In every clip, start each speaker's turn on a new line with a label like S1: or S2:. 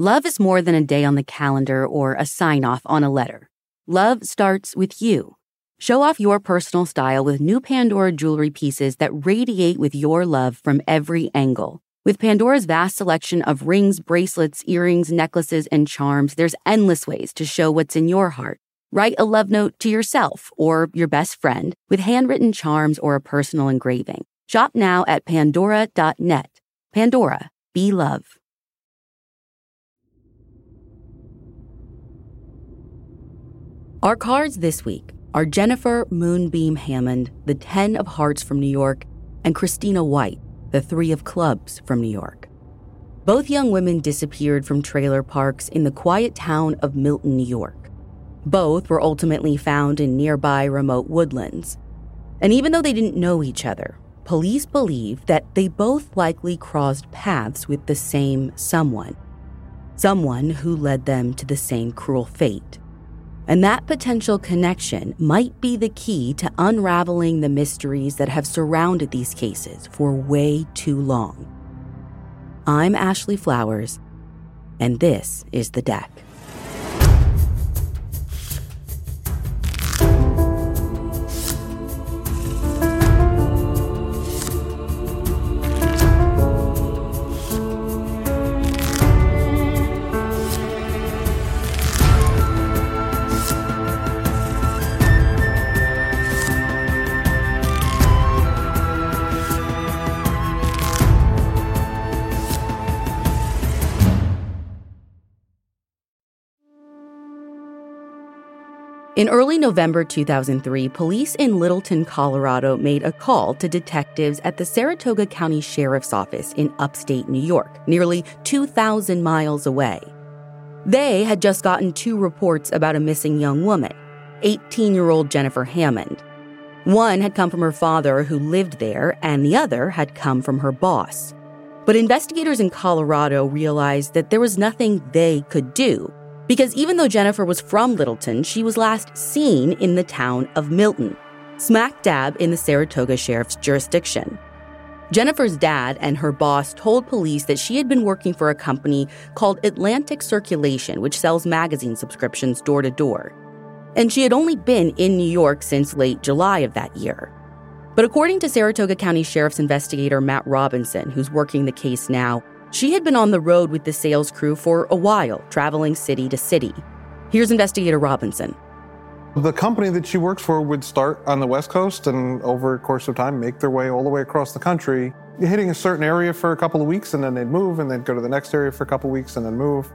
S1: Love is more than a day on the calendar or a sign off on a letter. Love starts with you. Show off your personal style with new Pandora jewelry pieces that radiate with your love from every angle. With Pandora's vast selection of rings, bracelets, earrings, necklaces, and charms, there's endless ways to show what's in your heart. Write a love note to yourself or your best friend with handwritten charms or a personal engraving. Shop now at pandora.net. Pandora, be love. Our cards this week are Jennifer Moonbeam Hammond, the 10 of Hearts from New York, and Christina White, the 3 of Clubs from New York. Both young women disappeared from trailer parks in the quiet town of Milton, New York. Both were ultimately found in nearby remote woodlands. And even though they didn't know each other, police believe that they both likely crossed paths with the same someone. Someone who led them to the same cruel fate. And that potential connection might be the key to unraveling the mysteries that have surrounded these cases for way too long. I'm Ashley Flowers, and this is The Deck. In early November 2003, police in Littleton, Colorado made a call to detectives at the Saratoga County Sheriff's Office in upstate New York, nearly 2,000 miles away. They had just gotten two reports about a missing young woman, 18 year old Jennifer Hammond. One had come from her father, who lived there, and the other had come from her boss. But investigators in Colorado realized that there was nothing they could do because even though Jennifer was from Littleton, she was last seen in the town of Milton, smack dab in the Saratoga Sheriff's jurisdiction. Jennifer's dad and her boss told police that she had been working for a company called Atlantic Circulation, which sells magazine subscriptions door to door. And she had only been in New York since late July of that year. But according to Saratoga County Sheriff's investigator Matt Robinson, who's working the case now, she had been on the road with the sales crew for a while, traveling city to city. Here's investigator Robinson.
S2: The company that she works for would start on the West Coast and over a course of time make their way all the way across the country, hitting a certain area for a couple of weeks and then they'd move and then go to the next area for a couple of weeks and then move.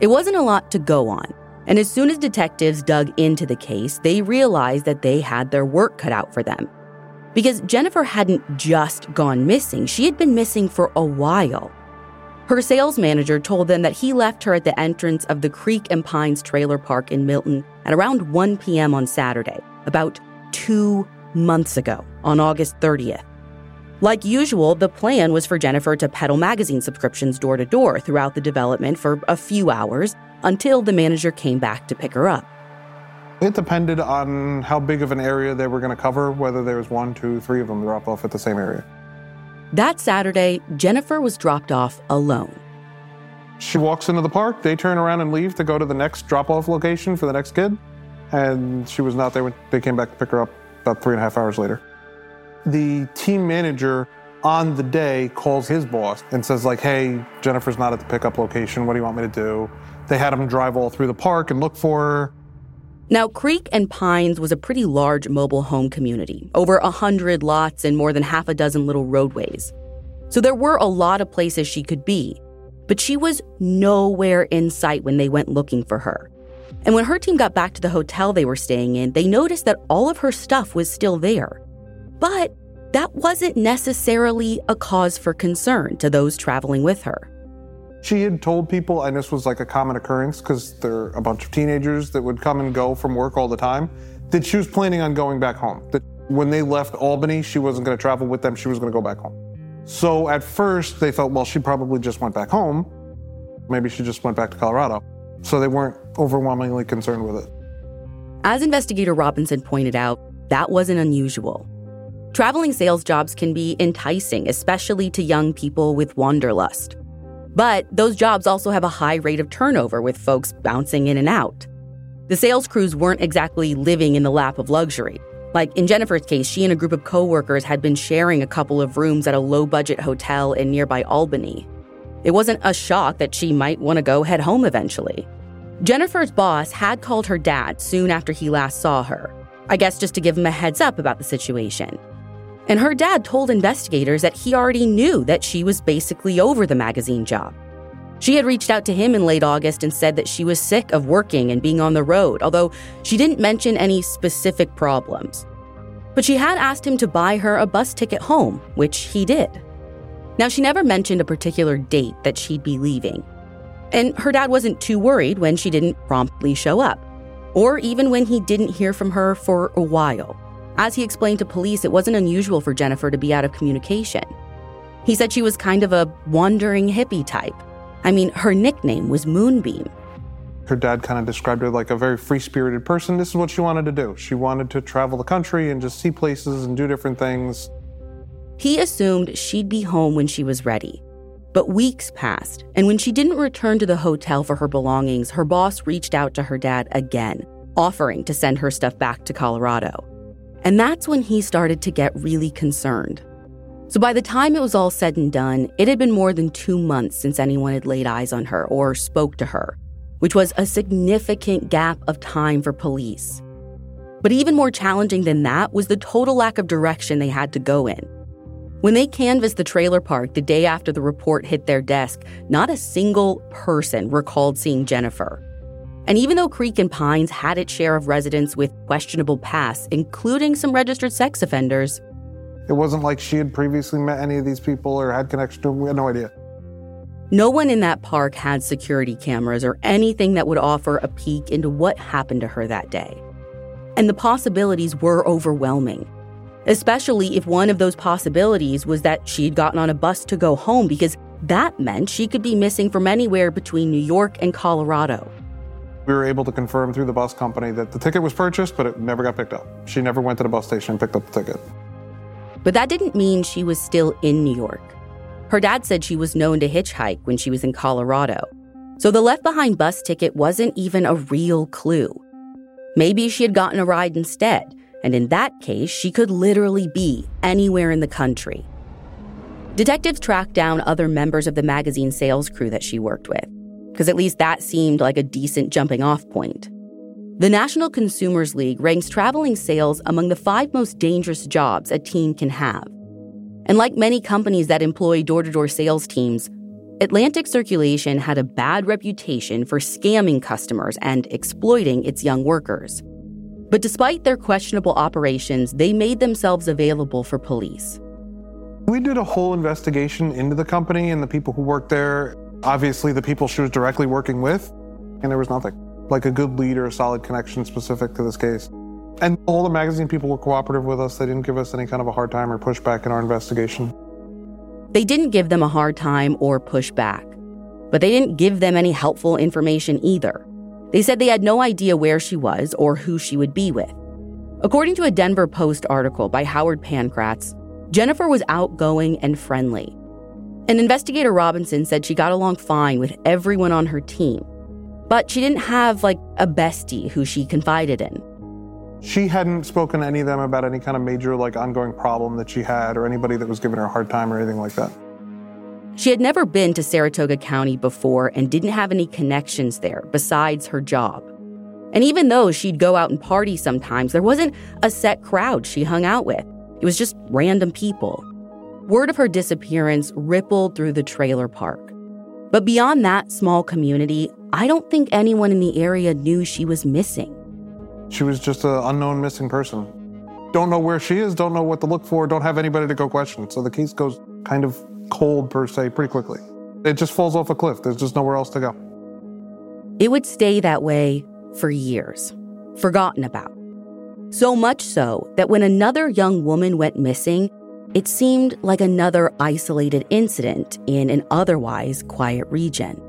S1: It wasn't a lot to go on. And as soon as detectives dug into the case, they realized that they had their work cut out for them. Because Jennifer hadn't just gone missing, she had been missing for a while. Her sales manager told them that he left her at the entrance of the Creek and Pines trailer park in Milton at around 1 p.m. on Saturday, about two months ago, on August 30th. Like usual, the plan was for Jennifer to peddle magazine subscriptions door to door throughout the development for a few hours until the manager came back to pick her up.
S2: It depended on how big of an area they were going to cover, whether there was one, two, three of them drop off at the same area.
S1: That Saturday, Jennifer was dropped off alone.
S2: She walks into the park, they turn around and leave to go to the next drop off location for the next kid, and she was not there when they came back to pick her up about three and a half hours later. The team manager on the day calls his boss and says like, "Hey, Jennifer's not at the pickup location. What do you want me to do?" They had him drive all through the park and look for her.
S1: Now, Creek and Pines was a pretty large mobile home community, over a hundred lots and more than half a dozen little roadways. So there were a lot of places she could be, but she was nowhere in sight when they went looking for her. And when her team got back to the hotel they were staying in, they noticed that all of her stuff was still there. But that wasn't necessarily a cause for concern to those traveling with her.
S2: She had told people, and this was like a common occurrence because they're a bunch of teenagers that would come and go from work all the time, that she was planning on going back home. That when they left Albany, she wasn't going to travel with them, she was going to go back home. So at first, they thought, well, she probably just went back home. Maybe she just went back to Colorado. So they weren't overwhelmingly concerned with it.
S1: As investigator Robinson pointed out, that wasn't unusual. Traveling sales jobs can be enticing, especially to young people with wanderlust. But those jobs also have a high rate of turnover with folks bouncing in and out. The sales crews weren't exactly living in the lap of luxury. Like in Jennifer's case, she and a group of coworkers had been sharing a couple of rooms at a low budget hotel in nearby Albany. It wasn't a shock that she might want to go head home eventually. Jennifer's boss had called her dad soon after he last saw her, I guess just to give him a heads up about the situation. And her dad told investigators that he already knew that she was basically over the magazine job. She had reached out to him in late August and said that she was sick of working and being on the road, although she didn't mention any specific problems. But she had asked him to buy her a bus ticket home, which he did. Now, she never mentioned a particular date that she'd be leaving. And her dad wasn't too worried when she didn't promptly show up, or even when he didn't hear from her for a while. As he explained to police, it wasn't unusual for Jennifer to be out of communication. He said she was kind of a wandering hippie type I mean, her nickname was Moonbeam.
S2: Her dad kind of described her like a very free spirited person. This is what she wanted to do. She wanted to travel the country and just see places and do different things.
S1: He assumed she'd be home when she was ready. But weeks passed, and when she didn't return to the hotel for her belongings, her boss reached out to her dad again, offering to send her stuff back to Colorado. And that's when he started to get really concerned. So by the time it was all said and done, it had been more than two months since anyone had laid eyes on her or spoke to her, which was a significant gap of time for police. But even more challenging than that was the total lack of direction they had to go in. When they canvassed the trailer park the day after the report hit their desk, not a single person recalled seeing Jennifer. And even though Creek and Pines had its share of residents with questionable pasts, including some registered sex offenders,
S2: it wasn't like she had previously met any of these people or had connection to them. We had no idea.
S1: No one in that park had security cameras or anything that would offer a peek into what happened to her that day. And the possibilities were overwhelming, especially if one of those possibilities was that she'd gotten on a bus to go home because that meant she could be missing from anywhere between New York and Colorado.
S2: We were able to confirm through the bus company that the ticket was purchased, but it never got picked up. She never went to the bus station and picked up the ticket.
S1: But that didn't mean she was still in New York. Her dad said she was known to hitchhike when she was in Colorado. So the left behind bus ticket wasn't even a real clue. Maybe she had gotten a ride instead, and in that case, she could literally be anywhere in the country. Detectives tracked down other members of the magazine sales crew that she worked with, because at least that seemed like a decent jumping off point. The National Consumers League ranks traveling sales among the five most dangerous jobs a teen can have. And like many companies that employ door to door sales teams, Atlantic Circulation had a bad reputation for scamming customers and exploiting its young workers. But despite their questionable operations, they made themselves available for police.
S2: We did a whole investigation into the company and the people who worked there, obviously, the people she was directly working with, and there was nothing like a good lead or a solid connection specific to this case. And all the magazine people were cooperative with us. They didn't give us any kind of a hard time or pushback in our investigation.
S1: They didn't give them a hard time or pushback, but they didn't give them any helpful information either. They said they had no idea where she was or who she would be with. According to a Denver Post article by Howard Pankratz, Jennifer was outgoing and friendly. And investigator Robinson said she got along fine with everyone on her team, but she didn't have like a bestie who she confided in.
S2: She hadn't spoken to any of them about any kind of major, like, ongoing problem that she had or anybody that was giving her a hard time or anything like that.
S1: She had never been to Saratoga County before and didn't have any connections there besides her job. And even though she'd go out and party sometimes, there wasn't a set crowd she hung out with. It was just random people. Word of her disappearance rippled through the trailer park. But beyond that small community, I don't think anyone in the area knew she was missing.
S2: She was just an unknown missing person. Don't know where she is, don't know what to look for, don't have anybody to go question. So the case goes kind of cold, per se, pretty quickly. It just falls off a cliff. There's just nowhere else to go.
S1: It would stay that way for years, forgotten about. So much so that when another young woman went missing, it seemed like another isolated incident in an otherwise quiet region.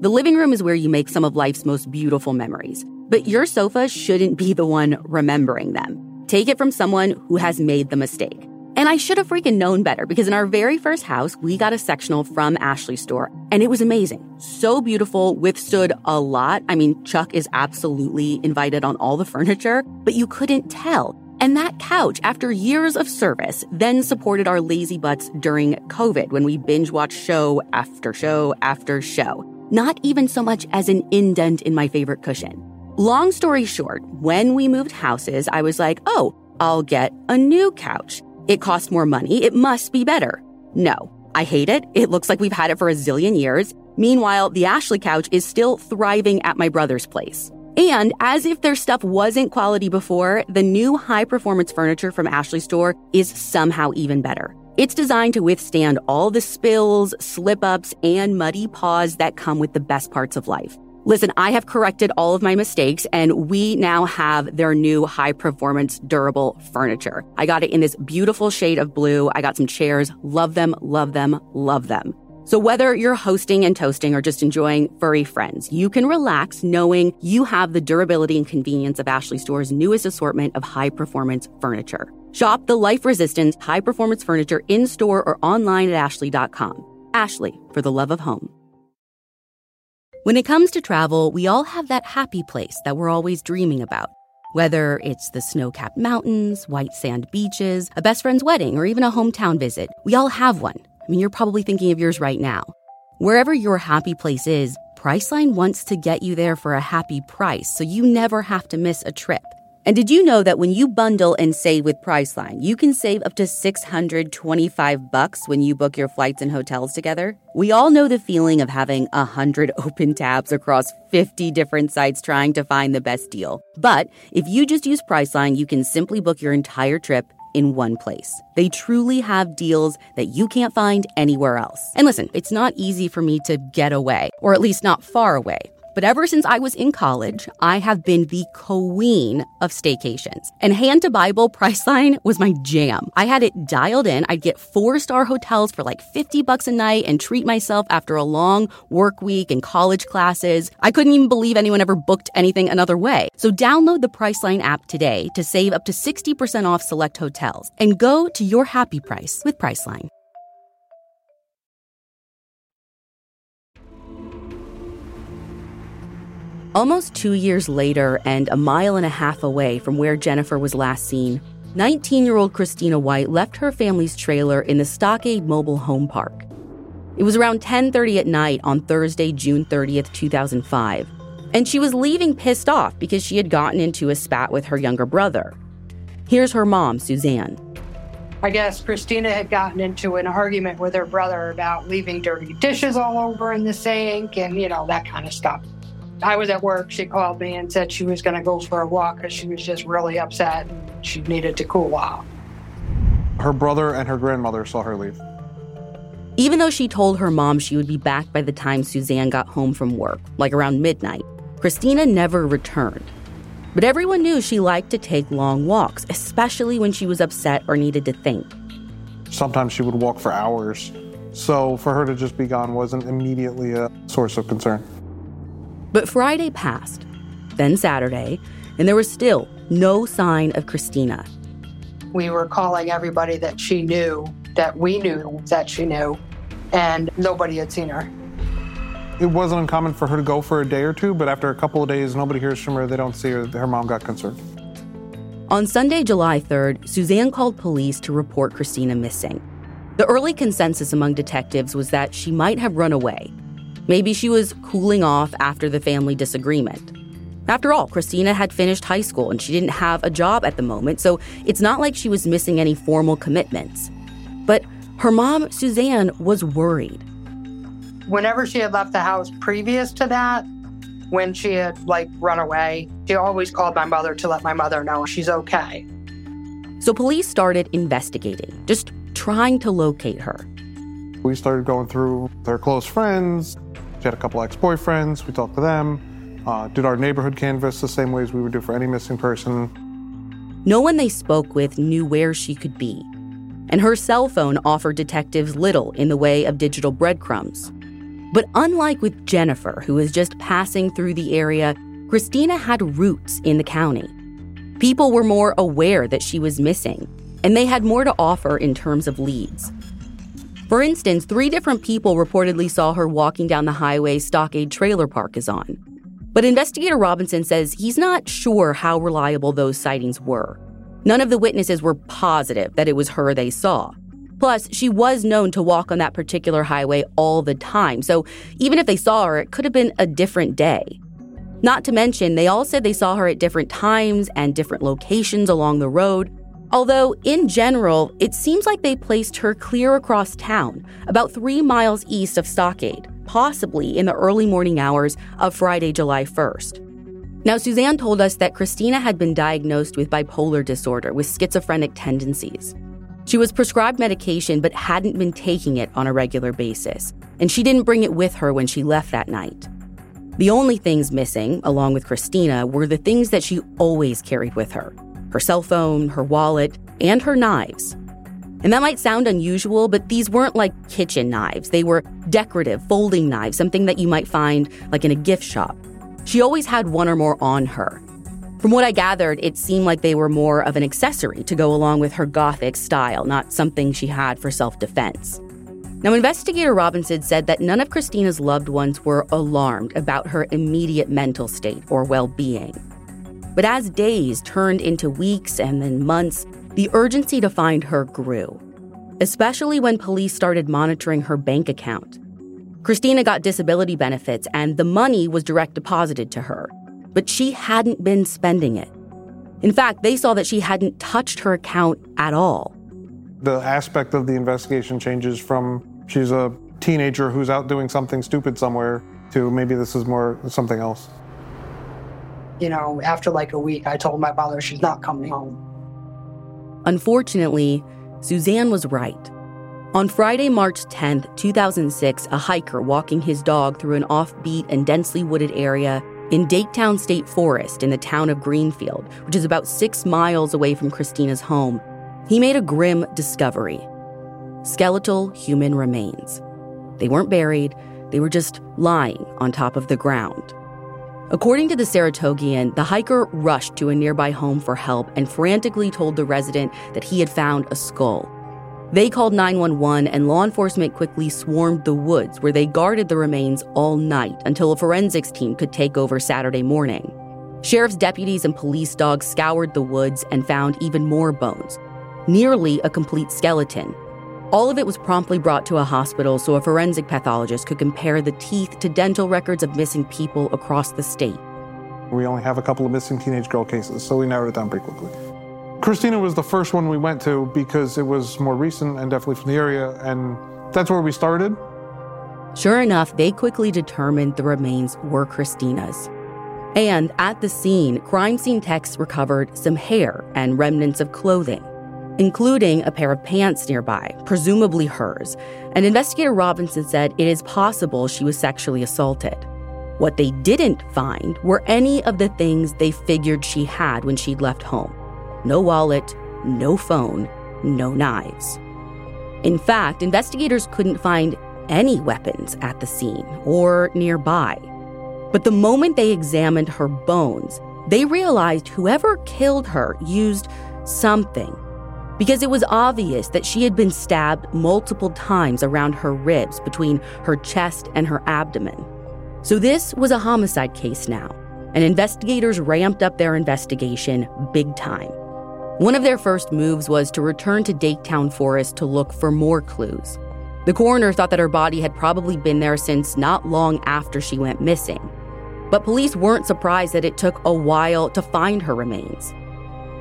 S1: The living room is where you make some of life's most beautiful memories, but your sofa shouldn't be the one remembering them. Take it from someone who has made the mistake. And I should have freaking known better because in our very first house, we got a sectional from Ashley store and it was amazing. So beautiful, withstood a lot. I mean, Chuck is absolutely invited on all the furniture, but you couldn't tell. And that couch, after years of service, then supported our lazy butts during COVID when we binge watched show after show after show not even so much as an indent in my favorite cushion. Long story short, when we moved houses, I was like, oh, I'll get a new couch. It costs more money. It must be better. No, I hate it. It looks like we've had it for a zillion years. Meanwhile, the Ashley couch is still thriving at my brother's place. And as if their stuff wasn't quality before, the new high performance furniture from Ashley Store is somehow even better. It's designed to withstand all the spills, slip ups, and muddy paws that come with the best parts of life. Listen, I have corrected all of my mistakes and we now have their new high performance durable furniture. I got it in this beautiful shade of blue. I got some chairs. Love them, love them, love them. So whether you're hosting and toasting or just enjoying furry friends, you can relax knowing you have the durability and convenience of Ashley Store's newest assortment of high performance furniture. Shop the life resistance high performance furniture in store or online at ashley.com. Ashley, for the love of home. When it comes to travel, we all have that happy place that we're always dreaming about. Whether it's the snow capped mountains, white sand beaches, a best friend's wedding, or even a hometown visit, we all have one. I mean, you're probably thinking of yours right now. Wherever your happy place is, Priceline wants to get you there for a happy price so you never have to miss a trip. And did you know that when you bundle and save with Priceline, you can save up to 625 bucks when you book your flights and hotels together? We all know the feeling of having 100 open tabs across 50 different sites trying to find the best deal. But if you just use Priceline, you can simply book your entire trip in one place. They truly have deals that you can't find anywhere else. And listen, it's not easy for me to get away, or at least not far away. But ever since I was in college, I have been the queen of staycations. And hand to Bible, Priceline was my jam. I had it dialed in. I'd get four star hotels for like 50 bucks a night and treat myself after a long work week and college classes. I couldn't even believe anyone ever booked anything another way. So download the Priceline app today to save up to 60% off select hotels and go to your happy price with Priceline. Almost two years later, and a mile and a half away from where Jennifer was last seen, 19 year old Christina White left her family's trailer in the Stockade Mobile Home Park. It was around 10:30 at night on Thursday, June 30th, 2005, and she was leaving pissed off because she had gotten into a spat with her younger brother. Here's her mom, Suzanne.
S3: I guess Christina had gotten into an argument with her brother about leaving dirty dishes all over in the sink and, you know, that kind of stuff. I was at work. She called me and said she was going to go for a walk because she was just really upset and she needed to cool off.
S2: Her brother and her grandmother saw her leave.
S1: Even though she told her mom she would be back by the time Suzanne got home from work, like around midnight, Christina never returned. But everyone knew she liked to take long walks, especially when she was upset or needed to think.
S2: Sometimes she would walk for hours. So for her to just be gone wasn't immediately a source of concern.
S1: But Friday passed, then Saturday, and there was still no sign of Christina.
S3: We were calling everybody that she knew, that we knew that she knew, and nobody had seen her.
S2: It wasn't uncommon for her to go for a day or two, but after a couple of days, nobody hears from her, they don't see her, her mom got concerned.
S1: On Sunday, July 3rd, Suzanne called police to report Christina missing. The early consensus among detectives was that she might have run away. Maybe she was cooling off after the family disagreement. After all, Christina had finished high school and she didn't have a job at the moment, so it's not like she was missing any formal commitments. But her mom, Suzanne, was worried.
S3: Whenever she had left the house previous to that, when she had like run away, she always called my mother to let my mother know she's okay.
S1: So police started investigating, just trying to locate her.
S2: We started going through her close friends. She had a couple ex boyfriends. We talked to them, uh, did our neighborhood canvas the same way as we would do for any missing person.
S1: No one they spoke with knew where she could be, and her cell phone offered detectives little in the way of digital breadcrumbs. But unlike with Jennifer, who was just passing through the area, Christina had roots in the county. People were more aware that she was missing, and they had more to offer in terms of leads. For instance, three different people reportedly saw her walking down the highway Stockade Trailer Park is on. But investigator Robinson says he's not sure how reliable those sightings were. None of the witnesses were positive that it was her they saw. Plus, she was known to walk on that particular highway all the time, so even if they saw her, it could have been a different day. Not to mention, they all said they saw her at different times and different locations along the road, Although, in general, it seems like they placed her clear across town, about three miles east of Stockade, possibly in the early morning hours of Friday, July 1st. Now, Suzanne told us that Christina had been diagnosed with bipolar disorder with schizophrenic tendencies. She was prescribed medication but hadn't been taking it on a regular basis, and she didn't bring it with her when she left that night. The only things missing, along with Christina, were the things that she always carried with her her cell phone, her wallet, and her knives. And that might sound unusual, but these weren't like kitchen knives. They were decorative, folding knives, something that you might find like in a gift shop. She always had one or more on her. From what I gathered, it seemed like they were more of an accessory to go along with her gothic style, not something she had for self defense. Now, investigator Robinson said that none of Christina's loved ones were alarmed about her immediate mental state or well being. But as days turned into weeks and then months, the urgency to find her grew, especially when police started monitoring her bank account. Christina got disability benefits and the money was direct deposited to her, but she hadn't been spending it. In fact, they saw that she hadn't touched her account at all.
S2: The aspect of the investigation changes from she's a teenager who's out doing something stupid somewhere to maybe this is more something else
S3: you know, after like a week, I told my father she's not coming home.
S1: Unfortunately, Suzanne was right. On Friday, March 10, 2006, a hiker walking his dog through an offbeat and densely wooded area in Daketown State Forest in the town of Greenfield, which is about six miles away from Christina's home, he made a grim discovery skeletal human remains. They weren't buried, they were just lying on top of the ground. According to the Saratogian, the hiker rushed to a nearby home for help and frantically told the resident that he had found a skull. They called 911 and law enforcement quickly swarmed the woods where they guarded the remains all night until a forensics team could take over Saturday morning. Sheriff's deputies and police dogs scoured the woods and found even more bones, nearly a complete skeleton, all of it was promptly brought to a hospital so a forensic pathologist could compare the teeth to dental records of missing people across the state.
S2: We only have a couple of missing teenage girl cases, so we narrowed it down pretty quickly. Christina was the first one we went to because it was more recent and definitely from the area, and that's where we started.
S1: Sure enough, they quickly determined the remains were Christina's. And at the scene, crime scene techs recovered some hair and remnants of clothing including a pair of pants nearby, presumably hers. And investigator Robinson said it is possible she was sexually assaulted. What they didn't find were any of the things they figured she had when she'd left home no wallet, no phone, no knives. In fact, investigators couldn't find any weapons at the scene or nearby. But the moment they examined her bones, they realized whoever killed her used something because it was obvious that she had been stabbed multiple times around her ribs between her chest and her abdomen. So this was a homicide case now, and investigators ramped up their investigation big time. One of their first moves was to return to Daketown Forest to look for more clues. The coroner thought that her body had probably been there since not long after she went missing. But police weren't surprised that it took a while to find her remains.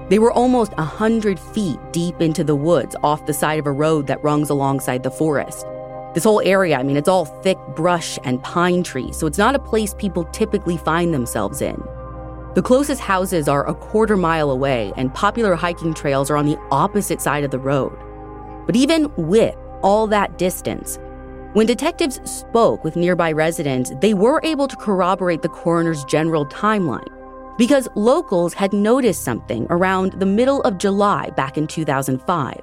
S1: They were almost a hundred feet deep into the woods off the side of a road that runs alongside the forest. This whole area, I mean, it's all thick brush and pine trees, so it's not a place people typically find themselves in. The closest houses are a quarter mile away, and popular hiking trails are on the opposite side of the road. But even with all that distance, when detectives spoke with nearby residents, they were able to corroborate the coroner's general timeline because locals had noticed something around the middle of July back in 2005.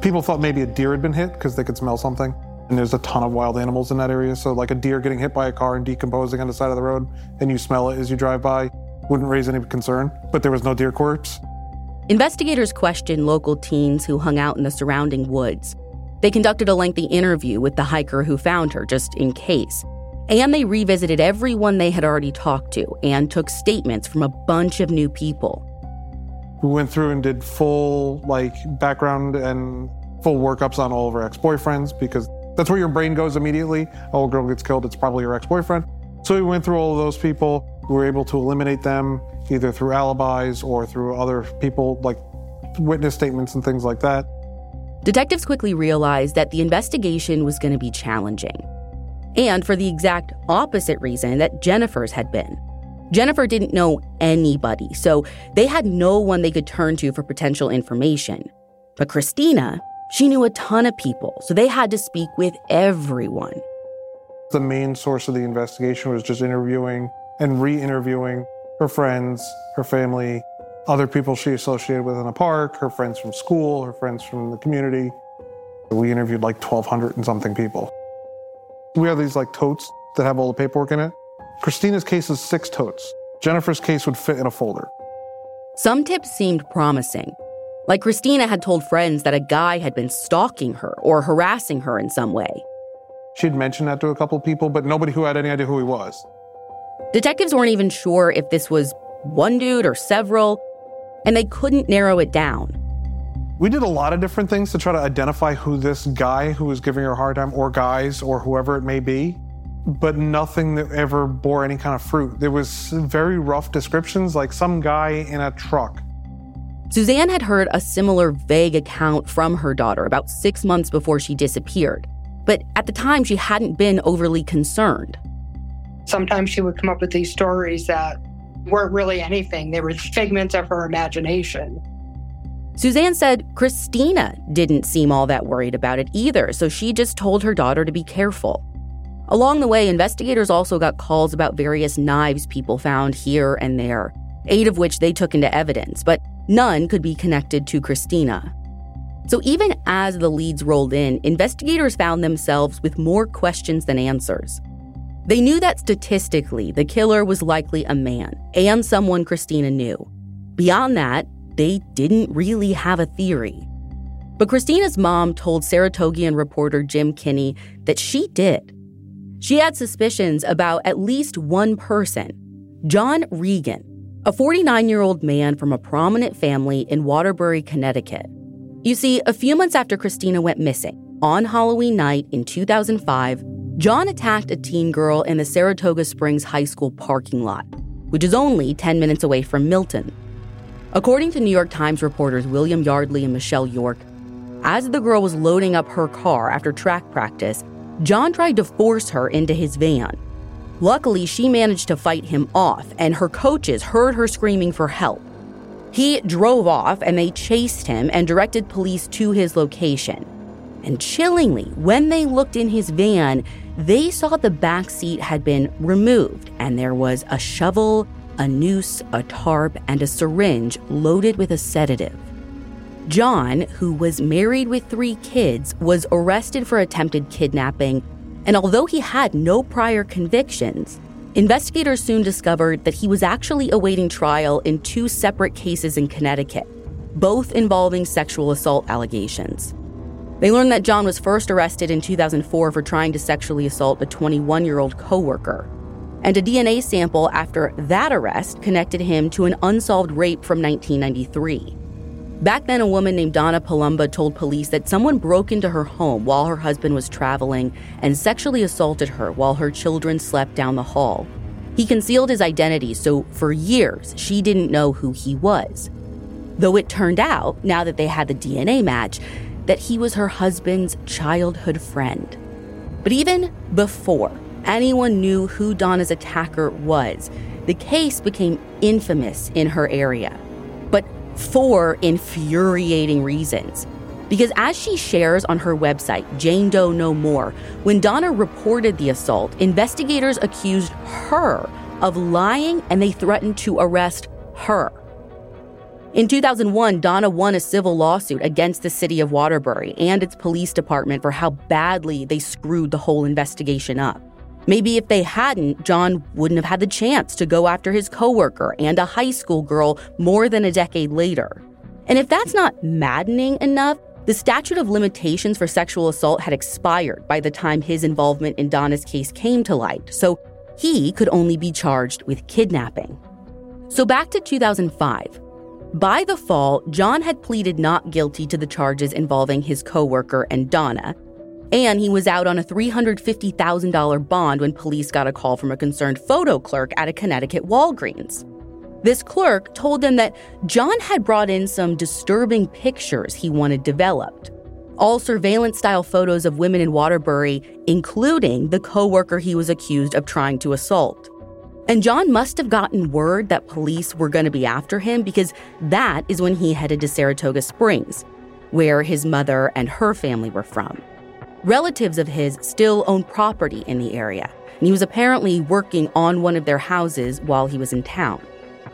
S2: People thought maybe a deer had been hit because they could smell something. And there's a ton of wild animals in that area. So, like a deer getting hit by a car and decomposing on the side of the road, and you smell it as you drive by, wouldn't raise any concern. But there was no deer corpse.
S1: Investigators questioned local teens who hung out in the surrounding woods. They conducted a lengthy interview with the hiker who found her, just in case. And they revisited everyone they had already talked to and took statements from a bunch of new people.
S2: We went through and did full like background and full workups on all of our ex-boyfriends because that's where your brain goes immediately. Oh, a girl gets killed, it's probably your ex-boyfriend. So we went through all of those people. We were able to eliminate them either through alibis or through other people like witness statements and things like that.
S1: Detectives quickly realized that the investigation was going to be challenging. And for the exact opposite reason that Jennifer's had been. Jennifer didn't know anybody, so they had no one they could turn to for potential information. But Christina, she knew a ton of people, so they had to speak with everyone.
S2: The main source of the investigation was just interviewing and re interviewing her friends, her family, other people she associated with in the park, her friends from school, her friends from the community. We interviewed like 1,200 and something people. We have these like totes that have all the paperwork in it. Christina's case is six totes. Jennifer's case would fit in a folder.
S1: Some tips seemed promising. Like Christina had told friends that a guy had been stalking her or harassing her in some way.
S2: She'd mentioned that to a couple of people, but nobody who had any idea who he was.
S1: Detectives weren't even sure if this was one dude or several, and they couldn't narrow it down.
S2: We did a lot of different things to try to identify who this guy who was giving her a hard time, or guys, or whoever it may be, but nothing that ever bore any kind of fruit. There was very rough descriptions, like some guy in a truck
S1: Suzanne had heard a similar vague account from her daughter about six months before she disappeared, but at the time she hadn't been overly concerned.
S3: Sometimes she would come up with these stories that weren't really anything, they were figments of her imagination.
S1: Suzanne said Christina didn't seem all that worried about it either, so she just told her daughter to be careful. Along the way, investigators also got calls about various knives people found here and there, eight of which they took into evidence, but None could be connected to Christina. So even as the leads rolled in, investigators found themselves with more questions than answers. They knew that statistically, the killer was likely a man and someone Christina knew. Beyond that, they didn't really have a theory. But Christina's mom told Saratogian reporter Jim Kinney that she did. She had suspicions about at least one person, John Regan, a 49 year old man from a prominent family in Waterbury, Connecticut. You see, a few months after Christina went missing, on Halloween night in 2005, John attacked a teen girl in the Saratoga Springs High School parking lot, which is only 10 minutes away from Milton. According to New York Times reporters William Yardley and Michelle York, as the girl was loading up her car after track practice, John tried to force her into his van Luckily, she managed to fight him off, and her coaches heard her screaming for help. He drove off, and they chased him and directed police to his location. And chillingly, when they looked in his van, they saw the back seat had been removed, and there was a shovel, a noose, a tarp, and a syringe loaded with a sedative. John, who was married with three kids, was arrested for attempted kidnapping and although he had no prior convictions, investigators soon discovered that he was actually awaiting trial in two separate cases in Connecticut, both involving sexual assault allegations. They learned that John was first arrested in 2004 for trying to sexually assault a 21 year old coworker. And a DNA sample after that arrest connected him to an unsolved rape from 1993. Back then, a woman named Donna Palumbo told police that someone broke into her home while her husband was traveling and sexually assaulted her while her children slept down the hall. He concealed his identity, so for years, she didn't know who he was. Though it turned out, now that they had the DNA match, that he was her husband's childhood friend. But even before anyone knew who Donna's attacker was, the case became infamous in her area. But for infuriating reasons. Because as she shares on her website, Jane Doe No More, when Donna reported the assault, investigators accused her of lying and they threatened to arrest her. In 2001, Donna won a civil lawsuit against the city of Waterbury and its police department for how badly they screwed the whole investigation up. Maybe if they hadn't, John wouldn't have had the chance to go after his coworker and a high school girl more than a decade later. And if that's not maddening enough, the statute of limitations for sexual assault had expired by the time his involvement in Donna's case came to light, so he could only be charged with kidnapping. So back to 2005. By the fall, John had pleaded not guilty to the charges involving his coworker and Donna, and he was out on a $350,000 bond when police got a call from a concerned photo clerk at a Connecticut Walgreens. This clerk told them that John had brought in some disturbing pictures he wanted developed. All surveillance style photos of women in Waterbury, including the coworker he was accused of trying to assault. And John must have gotten word that police were going to be after him because that is when he headed to Saratoga Springs, where his mother and her family were from. Relatives of his still own property in the area, and he was apparently working on one of their houses while he was in town.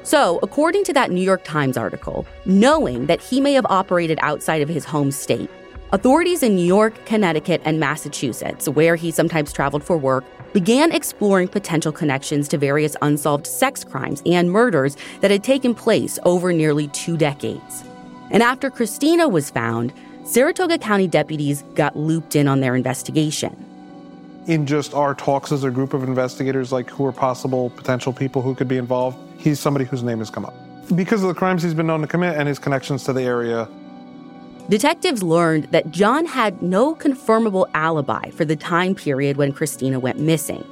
S1: So, according to that New York Times article, knowing that he may have operated outside of his home state, authorities in New York, Connecticut, and Massachusetts, where he sometimes traveled for work, began exploring potential connections to various unsolved sex crimes and murders that had taken place over nearly two decades. And after Christina was found, Saratoga County deputies got looped in on their investigation.
S2: In just our talks as a group of investigators, like who are possible potential people who could be involved, he's somebody whose name has come up. Because of the crimes he's been known to commit and his connections to the area.
S1: Detectives learned that John had no confirmable alibi for the time period when Christina went missing.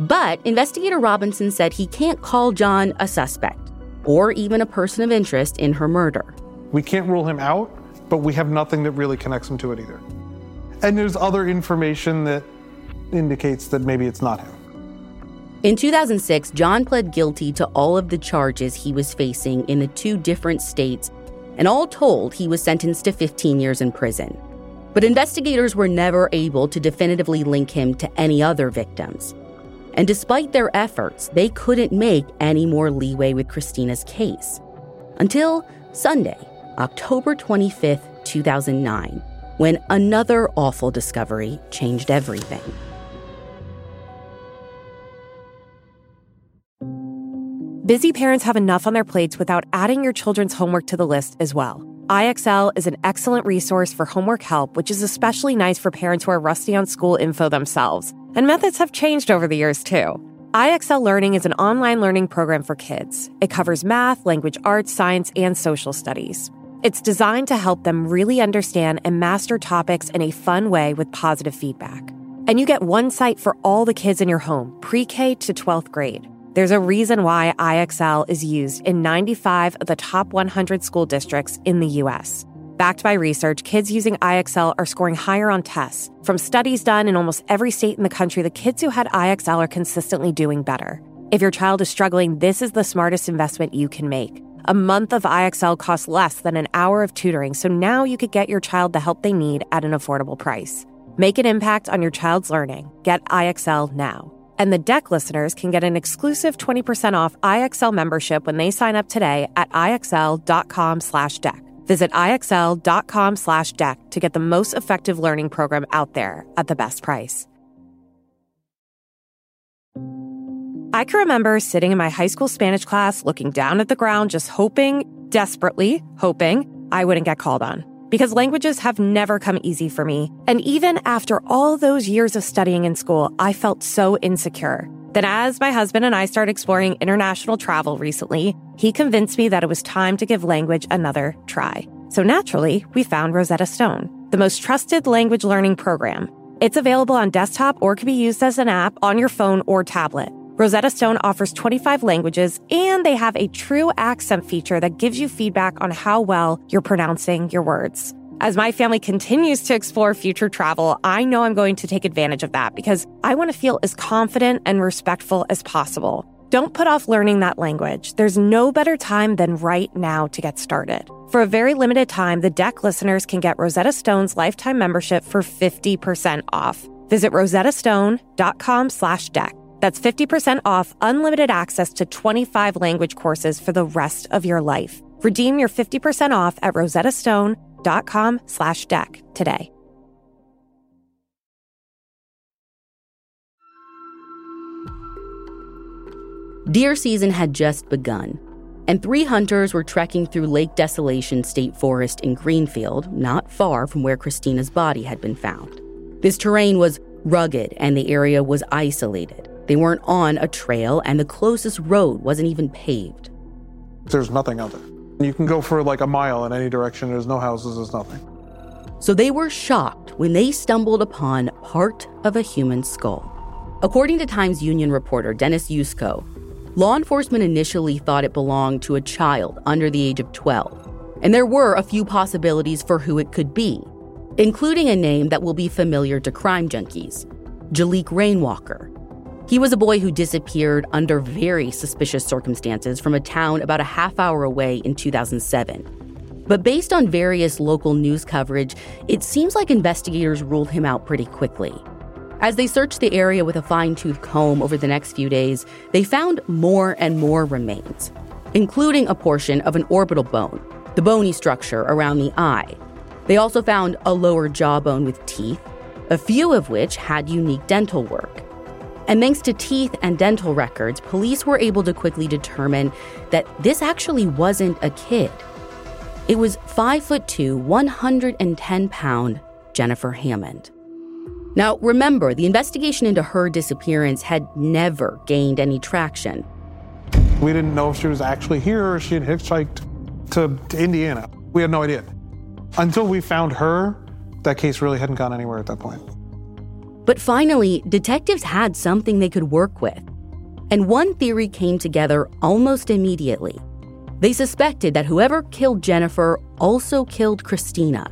S1: But investigator Robinson said he can't call John a suspect or even a person of interest in her murder.
S2: We can't rule him out, but we have nothing that really connects him to it either. And there's other information that indicates that maybe it's not him.
S1: In 2006, John pled guilty to all of the charges he was facing in the two different states, and all told, he was sentenced to 15 years in prison. But investigators were never able to definitively link him to any other victims. And despite their efforts, they couldn't make any more leeway with Christina's case. Until Sunday, October 25th, 2009, when another awful discovery changed everything.
S4: Busy parents have enough on their plates without adding your children's homework to the list as well. IXL is an excellent resource for homework help, which is especially nice for parents who are rusty on school info themselves. And methods have changed over the years, too. IXL Learning is an online learning program for kids. It covers math, language arts, science, and social studies. It's designed to help them really understand and master topics in a fun way with positive feedback. And you get one site for all the kids in your home, pre K to 12th grade. There's a reason why IXL is used in 95 of the top 100 school districts in the US. Backed by research, kids using IXL are scoring higher on tests. From studies done in almost every state in the country, the kids who had IXL are consistently doing better. If your child is struggling, this is the smartest investment you can make. A month of IXL costs less than an hour of tutoring, so now you could get your child the help they need at an affordable price. Make an impact on your child's learning. Get IXL now. And the deck listeners can get an exclusive 20% off IXL membership when they sign up today at IXL.com slash deck. Visit IXL.com slash deck to get the most effective learning program out there at the best price. I can remember sitting in my high school Spanish class looking down at the ground, just hoping, desperately hoping, I wouldn't get called on. Because languages have never come easy for me. And even after all those years of studying in school, I felt so insecure. Then, as my husband and I started exploring international travel recently, he convinced me that it was time to give language another try. So naturally, we found Rosetta Stone, the most trusted language learning program. It's available on desktop or can be used as an app on your phone or tablet. Rosetta Stone offers 25 languages and they have a true accent feature that gives you feedback on how well you're pronouncing your words. As my family continues to explore future travel, I know I'm going to take advantage of that because I want to feel as confident and respectful as possible. Don't put off learning that language. There's no better time than right now to get started. For a very limited time, the deck listeners can get Rosetta Stone's lifetime membership for 50% off. Visit rosettastone.com slash deck. That's 50% off unlimited access to 25 language courses for the rest of your life. Redeem your 50% off at rosettastone.com com slash deck today.
S1: Deer season had just begun, and three hunters were trekking through Lake Desolation State Forest in Greenfield, not far from where Christina's body had been found. This terrain was rugged and the area was isolated. They weren't on a trail, and the closest road wasn't even paved.
S2: There's nothing out there. You can go for like a mile in any direction. There's no houses, there's nothing.
S1: So they were shocked when they stumbled upon part of a human skull. According to Times Union reporter Dennis Yusko, law enforcement initially thought it belonged to a child under the age of 12. And there were a few possibilities for who it could be, including a name that will be familiar to crime junkies Jaliek Rainwalker, he was a boy who disappeared under very suspicious circumstances from a town about a half hour away in 2007. But based on various local news coverage, it seems like investigators ruled him out pretty quickly. As they searched the area with a fine tooth comb over the next few days, they found more and more remains, including a portion of an orbital bone, the bony structure around the eye. They also found a lower jawbone with teeth, a few of which had unique dental work. And thanks to teeth and dental records, police were able to quickly determine that this actually wasn't a kid. It was 5 foot 2, 110 pound Jennifer Hammond. Now, remember, the investigation into her disappearance had never gained any traction.
S2: We didn't know if she was actually here or she had hitchhiked to, to Indiana. We had no idea. Until we found her, that case really hadn't gone anywhere at that point.
S1: But finally, detectives had something they could work with. And one theory came together almost immediately. They suspected that whoever killed Jennifer also killed Christina.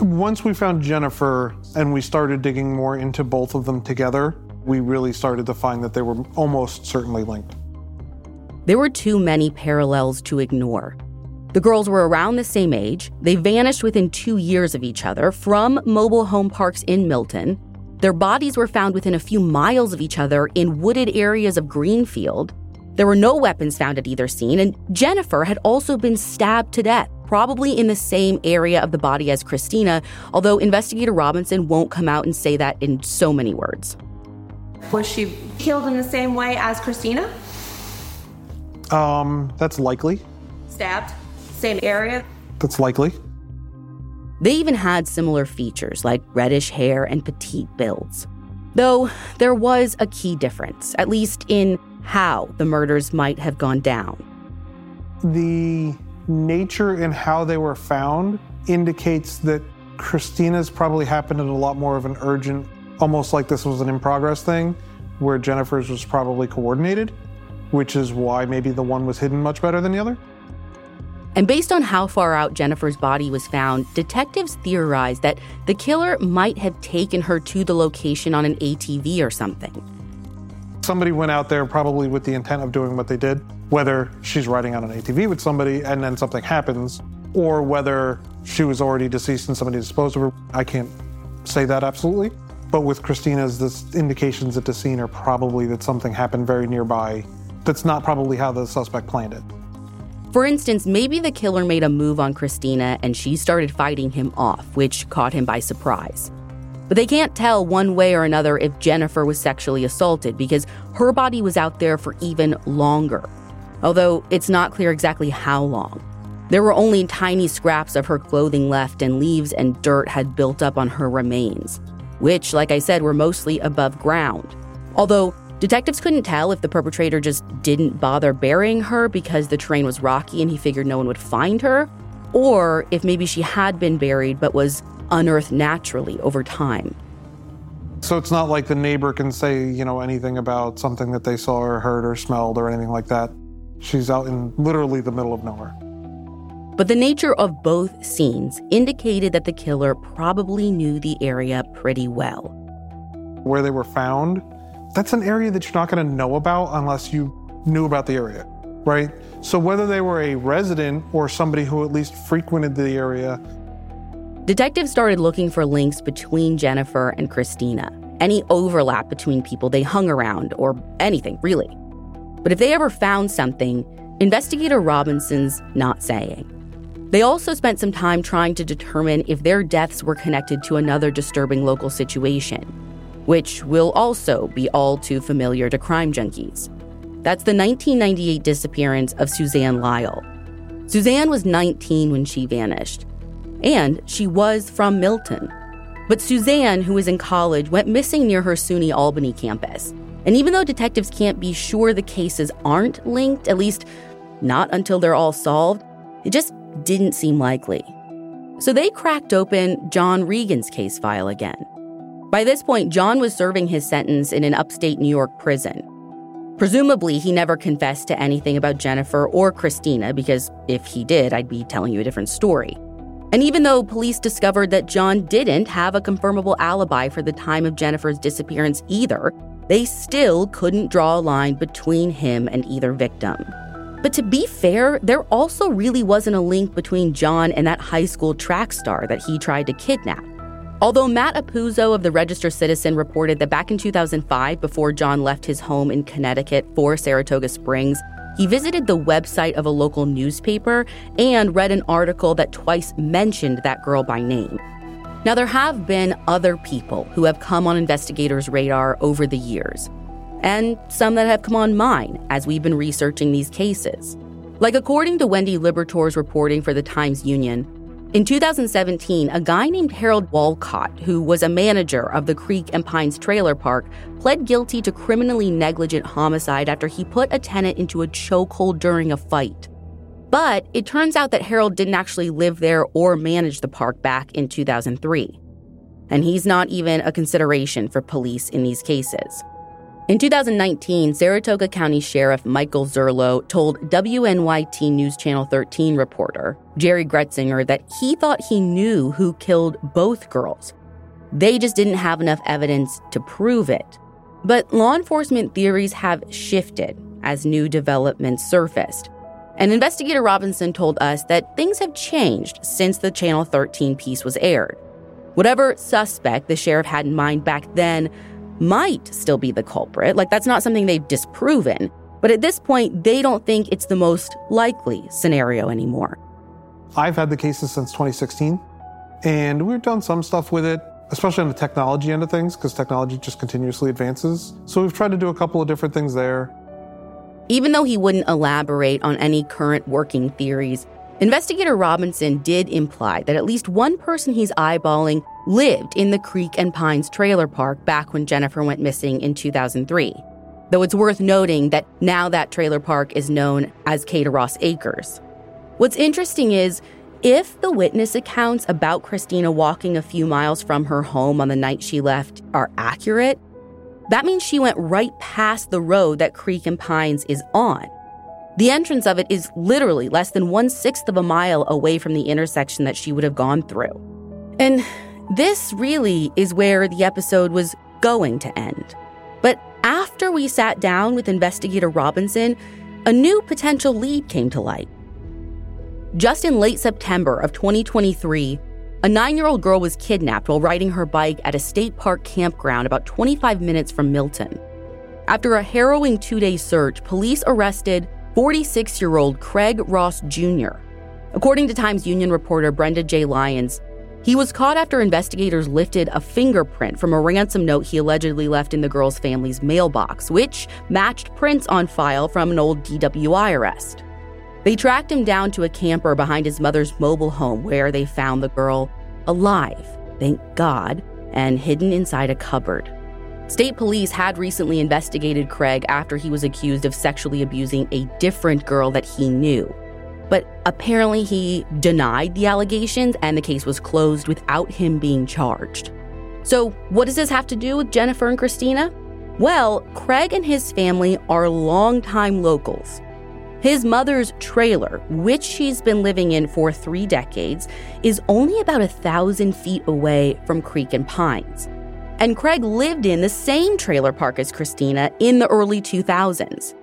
S2: Once we found Jennifer and we started digging more into both of them together, we really started to find that they were almost certainly linked.
S1: There were too many parallels to ignore. The girls were around the same age. They vanished within two years of each other from mobile home parks in Milton. Their bodies were found within a few miles of each other in wooded areas of Greenfield. There were no weapons found at either scene, and Jennifer had also been stabbed to death, probably in the same area of the body as Christina, although investigator Robinson won't come out and say that in so many words.
S5: Was she killed in the same way as Christina?
S2: Um, that's likely.
S5: Stabbed? Same area?
S2: That's likely.
S1: They even had similar features like reddish hair and petite builds. Though there was a key difference, at least in how the murders might have gone down.
S2: The nature and how they were found indicates that Christina's probably happened in a lot more of an urgent, almost like this was an in progress thing, where Jennifer's was probably coordinated, which is why maybe the one was hidden much better than the other.
S1: And based on how far out Jennifer's body was found, detectives theorized that the killer might have taken her to the location on an ATV or something.
S2: Somebody went out there probably with the intent of doing what they did, whether she's riding on an ATV with somebody and then something happens, or whether she was already deceased and somebody disposed of her. I can't say that absolutely. But with Christina's, the indications at the scene are probably that something happened very nearby. That's not probably how the suspect planned it.
S1: For instance, maybe the killer made a move on Christina and she started fighting him off, which caught him by surprise. But they can't tell one way or another if Jennifer was sexually assaulted because her body was out there for even longer. Although it's not clear exactly how long. There were only tiny scraps of her clothing left, and leaves and dirt had built up on her remains, which, like I said, were mostly above ground. Although Detectives couldn't tell if the perpetrator just didn't bother burying her because the terrain was rocky and he figured no one would find her, or if maybe she had been buried but was unearthed naturally over time.
S2: So it's not like the neighbor can say, you know, anything about something that they saw or heard or smelled or anything like that. She's out in literally the middle of nowhere.
S1: But the nature of both scenes indicated that the killer probably knew the area pretty well.
S2: Where they were found, that's an area that you're not going to know about unless you knew about the area, right? So whether they were a resident or somebody who at least frequented the area.
S1: Detectives started looking for links between Jennifer and Christina, any overlap between people they hung around, or anything, really. But if they ever found something, investigator Robinson's not saying. They also spent some time trying to determine if their deaths were connected to another disturbing local situation, which will also be all too familiar to crime junkies. That's the 1998 disappearance of Suzanne Lyall. Suzanne was 19 when she vanished, and she was from Milton. But Suzanne, who was in college, went missing near her SUNY Albany campus. And even though detectives can't be sure the cases aren't linked, at least not until they're all solved, it just didn't seem likely. So they cracked open John Regan's case file again. By this point, John was serving his sentence in an upstate New York prison. Presumably, he never confessed to anything about Jennifer or Christina, because if he did, I'd be telling you a different story. And even though police discovered that John didn't have a confirmable alibi for the time of Jennifer's disappearance either, they still couldn't draw a line between him and either victim. But to be fair, there also really wasn't a link between John and that high school track star that he tried to kidnap. Although Matt Apuzzo of the Register Citizen reported that back in 2005, before John left his home in Connecticut for Saratoga Springs, he visited the website of a local newspaper and read an article that twice mentioned that girl by name. Now, there have been other people who have come on investigators' radar over the years and some that have come on mine as we've been researching these cases. Like according to Wendy Liberatore's reporting for the Times Union, in 2017, a guy named Harold Walcott, who was a manager of the Creek and Pines trailer park, pled guilty to criminally negligent homicide after he put a tenant into a chokehold during a fight. But it turns out that Harold didn't actually live there or manage the park back in 2003. And he's not even a consideration for police in these cases. In 2019, Saratoga County Sheriff Michael Zurlo told WNYT News Channel 13 reporter Jerry Gretzinger that he thought he knew who killed both girls. They just didn't have enough evidence to prove it. But law enforcement theories have shifted as new developments surfaced. And investigator Robinson told us that things have changed since the Channel 13 piece was aired. Whatever suspect the sheriff had in mind back then might still be the culprit. Like, that's not something they've disproven. But at this point, they don't think it's the most likely scenario anymore.
S2: I've had the cases since 2016, and we've done some stuff with it, especially on the technology end of things, because technology just continuously advances. So we've tried to do a couple of different things there.
S1: Even though he wouldn't elaborate on any current working theories, Investigator Robinson did imply that at least one person he's eyeballing lived in the Creek and Pines trailer park back when Jennifer went missing in 2003. Though it's worth noting that now that trailer park is known as Ross Acres. What's interesting is if the witness accounts about Christina walking a few miles from her home on the night she left are accurate, that means she went right past the road that Creek and Pines is on. The entrance of it is literally less than one sixth of a mile away from the intersection that she would have gone through. And this really is where the episode was going to end. But after we sat down with investigator Robinson, a new potential lead came to light. Just in late September of 2023, a nine year old girl was kidnapped while riding her bike at a state park campground about 25 minutes from Milton. After a harrowing two day search, police arrested 46 year old Craig Ross Jr. According to Times Union reporter Brendan J. Lyons, he was caught after investigators lifted a fingerprint from a ransom note he allegedly left in the girl's family's mailbox, which matched prints on file from an old DWI arrest. They tracked him down to a camper behind his mother's mobile home where they found the girl alive, thank God, and hidden inside a cupboard. State police had recently investigated Craig after he was accused of sexually abusing a different girl that he knew. But apparently, he denied the allegations and the case was closed without him being charged. So, what does this have to do with Jennifer and Christina? Well, Craig and his family are longtime locals. His mother's trailer, which she's been living in for three decades, is only about a thousand feet away from Creek and Pines. And Craig lived in the same trailer park as Christina in the early 2000s.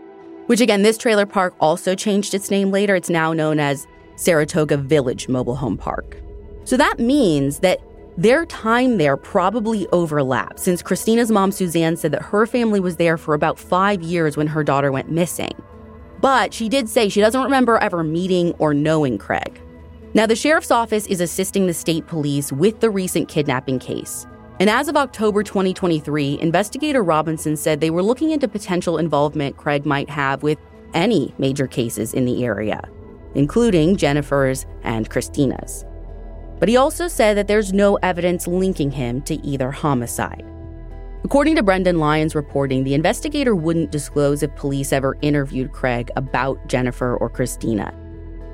S1: Which, again, this trailer park also changed its name later. It's now known as Saratoga Village Mobile Home Park. So that means that their time there probably overlapped, since Christina's mom, Suzanne, said that her family was there for about five years when her daughter went missing. But she did say she doesn't remember ever meeting or knowing Craig. Now, the sheriff's office is assisting the state police with the recent kidnapping case. And as of October 2023, investigator Robinson said they were looking into potential involvement Craig might have with any major cases in the area, including Jennifer's and Christina's. But he also said that there's no evidence linking him to either homicide. According to Brendan Lyons reporting, the investigator wouldn't disclose if police ever interviewed Craig about Jennifer or Christina.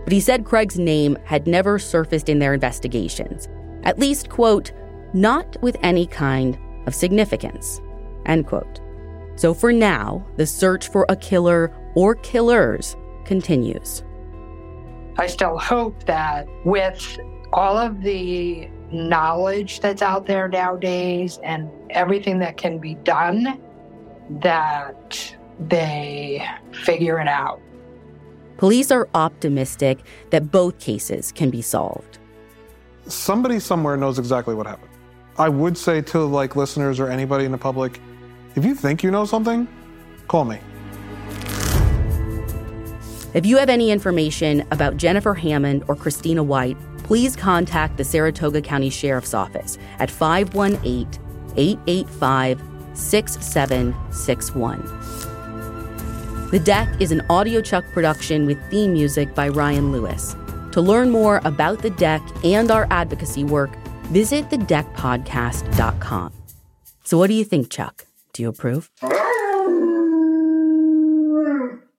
S1: But he said Craig's name had never surfaced in their investigations. At least, quote, not with any kind of significance. End quote. So for now, the search for a killer or killers continues.
S3: I still hope that with all of the knowledge that's out there nowadays and everything that can be done, that they figure it out.
S1: Police are optimistic that both cases can be solved.
S2: Somebody somewhere knows exactly what happened. I would say to like listeners or anybody in the public, if you think you know something, call me.
S1: If you have any information about Jennifer Hammond or Christina White, please contact the Saratoga County Sheriff's Office at 518 885 6761. The Deck is an audiochuck production with theme music by Ryan Lewis. To learn more about The Deck and our advocacy work, visit thedeckpodcast.com. So, what do you think, Chuck? Do you approve?